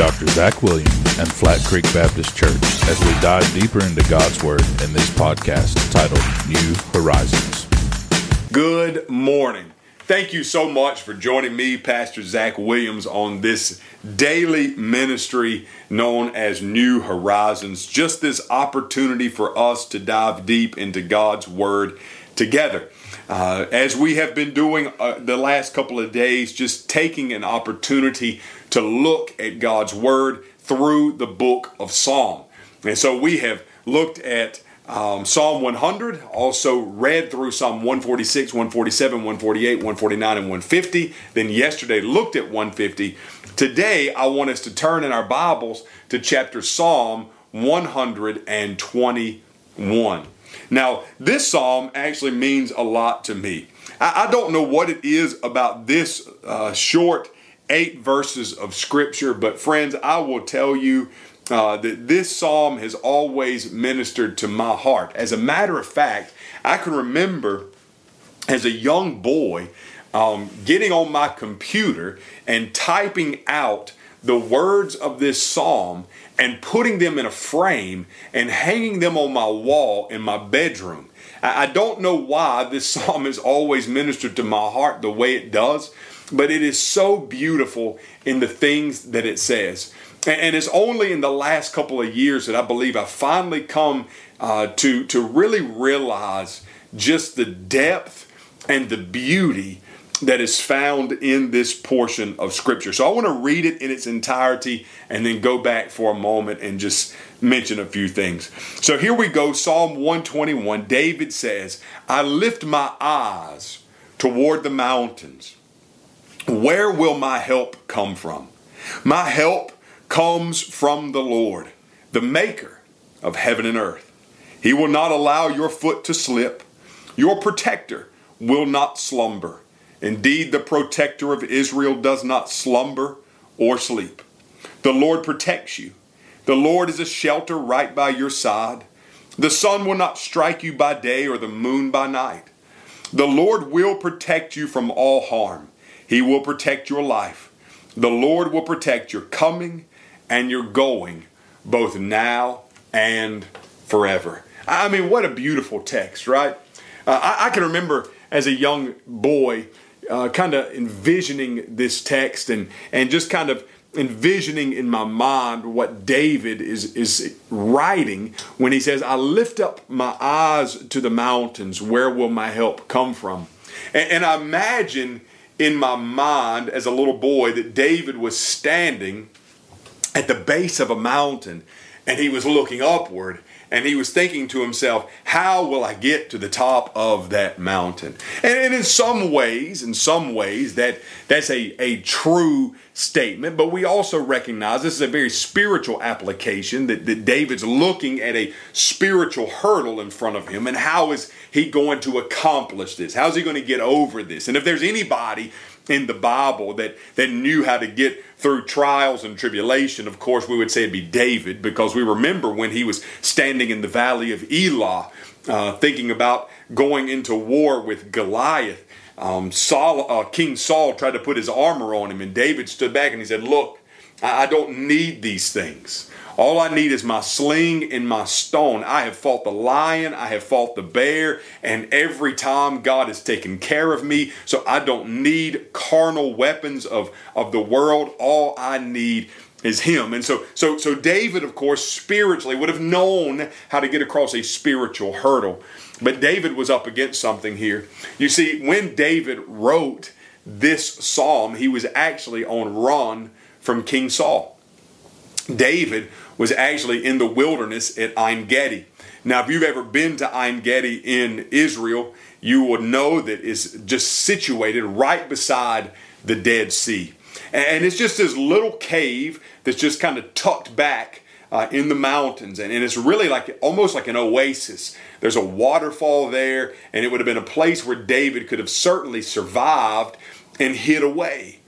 Dr. Zach Williams and Flat Creek Baptist Church as we dive deeper into God's Word in this podcast titled New Horizons. Good morning. Thank you so much for joining me, Pastor Zach Williams, on this daily ministry known as New Horizons. Just this opportunity for us to dive deep into God's Word together. Uh, as we have been doing uh, the last couple of days, just taking an opportunity to look at God's Word through the book of Psalm. And so we have looked at um, Psalm 100, also read through Psalm 146, 147, 148, 149, and 150. Then yesterday looked at 150. Today I want us to turn in our Bibles to chapter Psalm 121. Now, this psalm actually means a lot to me. I, I don't know what it is about this uh, short eight verses of scripture, but friends, I will tell you uh, that this psalm has always ministered to my heart. As a matter of fact, I can remember as a young boy um, getting on my computer and typing out the words of this psalm and putting them in a frame and hanging them on my wall in my bedroom. I don't know why this psalm has always ministered to my heart the way it does, but it is so beautiful in the things that it says. And it's only in the last couple of years that I believe I've finally come uh, to, to really realize just the depth and the beauty that is found in this portion of Scripture. So I want to read it in its entirety and then go back for a moment and just mention a few things. So here we go Psalm 121. David says, I lift my eyes toward the mountains. Where will my help come from? My help comes from the Lord, the maker of heaven and earth. He will not allow your foot to slip. Your protector will not slumber. Indeed, the protector of Israel does not slumber or sleep. The Lord protects you. The Lord is a shelter right by your side. The sun will not strike you by day or the moon by night. The Lord will protect you from all harm. He will protect your life. The Lord will protect your coming and your going, both now and forever. I mean, what a beautiful text, right? Uh, I, I, can remember as a young boy uh, kind of envisioning this text and, and just kind of envisioning in my mind what David is, is writing when he says, I lift up my eyes to the mountains, where will my help come from? And, and I imagine in my mind as a little boy that David was standing at the base of a mountain and he was looking upward and he was thinking to himself, How will I get to the top of that mountain? And, in some ways, in some ways, that, that's a, a true statement, but we also recognize this is a very spiritual application that, that David's looking at a spiritual hurdle in front of him and how is he going to accomplish this? How's he going to get over this? And if there's anybody in the Bible that, that knew how to get through trials and tribulation, of course, we would say it'd be David because we remember when he was standing in the valley of Elah, uh, thinking about going into war with Goliath. Um, Saul, uh, King Saul tried to put his armor on him, and David stood back and he said, Look, I, I don't need these things. All I need is my sling and my stone. I have fought the lion, I have fought the bear, and every time God has taken care of me. So I don't need carnal weapons of, of the world. All I need is him. And so so so David of course spiritually would have known how to get across a spiritual hurdle. But David was up against something here. You see, when David wrote this psalm, he was actually on run from King Saul. David was actually in the wilderness at Ein Gedi. Now, if you've ever been to Ein Gedi in Israel, you will know that it's just situated right beside the Dead Sea. And it's just this little cave that's just kind of tucked back uh, in the mountains. And, and it's really like almost like an oasis. There's a waterfall there, and it would have been a place where David could have certainly survived and hid away.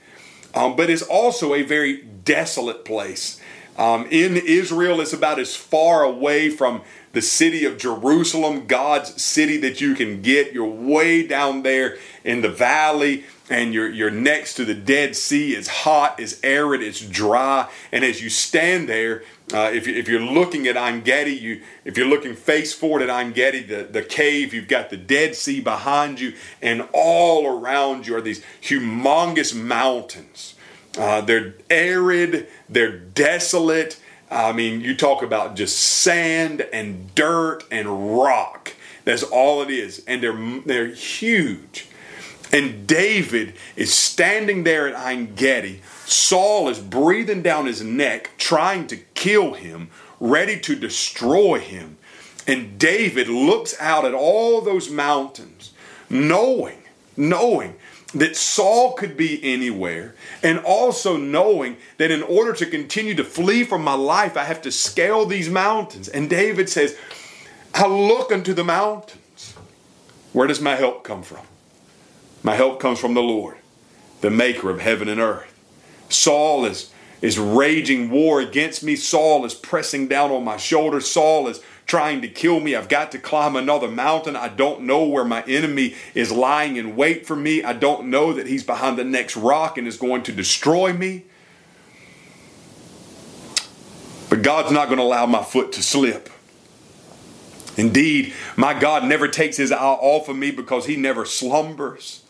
Um, but it's also a very desolate place. Um, in Israel, it's about as far away from the city of Jerusalem, God's city that you can get. You're way down there in the valley and you're, you're next to the Dead Sea. It's hot, it's arid, it's dry. And as you stand there, uh, if, you, if you're looking at Ein Gedi, you, if you're looking face forward at Ein Gedi, the, the cave, you've got the Dead Sea behind you, and all around you are these humongous mountains. Uh, they're arid, they're desolate. I mean, you talk about just sand and dirt and rock. That's all it is. And they're, they're huge. And David is standing there at Ein Gedi. Saul is breathing down his neck, trying to kill him, ready to destroy him. And David looks out at all those mountains, knowing, knowing that Saul could be anywhere, and also knowing that in order to continue to flee from my life, I have to scale these mountains. And David says, I look unto the mountains. Where does my help come from? My help comes from the Lord, the maker of heaven and earth. Saul is, is raging war against me. Saul is pressing down on my shoulders. Saul is trying to kill me. I've got to climb another mountain. I don't know where my enemy is lying in wait for me. I don't know that he's behind the next rock and is going to destroy me. But God's not going to allow my foot to slip. Indeed, my God never takes his eye off of me because he never slumbers.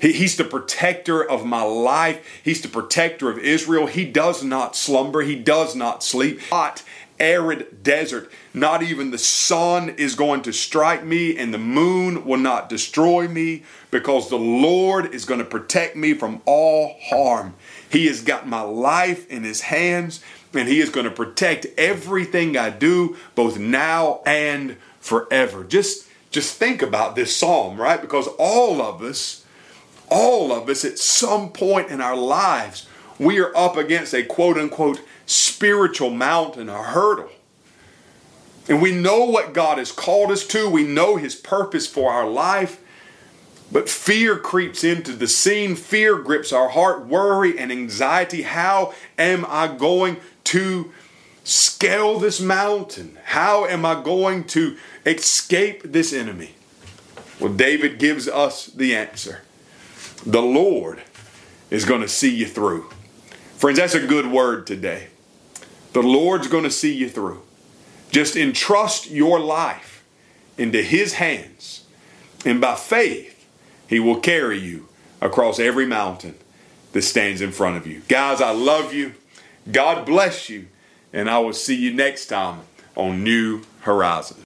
He's the protector of my life. He's the protector of Israel. He does not slumber. He does not sleep. Hot, arid desert. Not even the sun is going to strike me, and the moon will not destroy me because the Lord is going to protect me from all harm. He has got my life in His hands, and He is going to protect everything I do, both now and forever. Just, just think about this psalm, right? Because all of us all of us at some point in our lives, we are up against a quote unquote spiritual mountain, a hurdle. And we know what God has called us to, we know His purpose for our life. But fear creeps into the scene. Fear grips our heart, worry and anxiety. How am I going to scale this mountain? How am I going to escape this enemy? Well, David gives us the answer the Lord is going to see you through. Friends, that's a good word today. The Lord's going to see you through. Just entrust your life into His hands, and by faith, He will carry you across every mountain that stands in front of you. Guys, I love you. God bless you, and I will see you next time on New Horizons.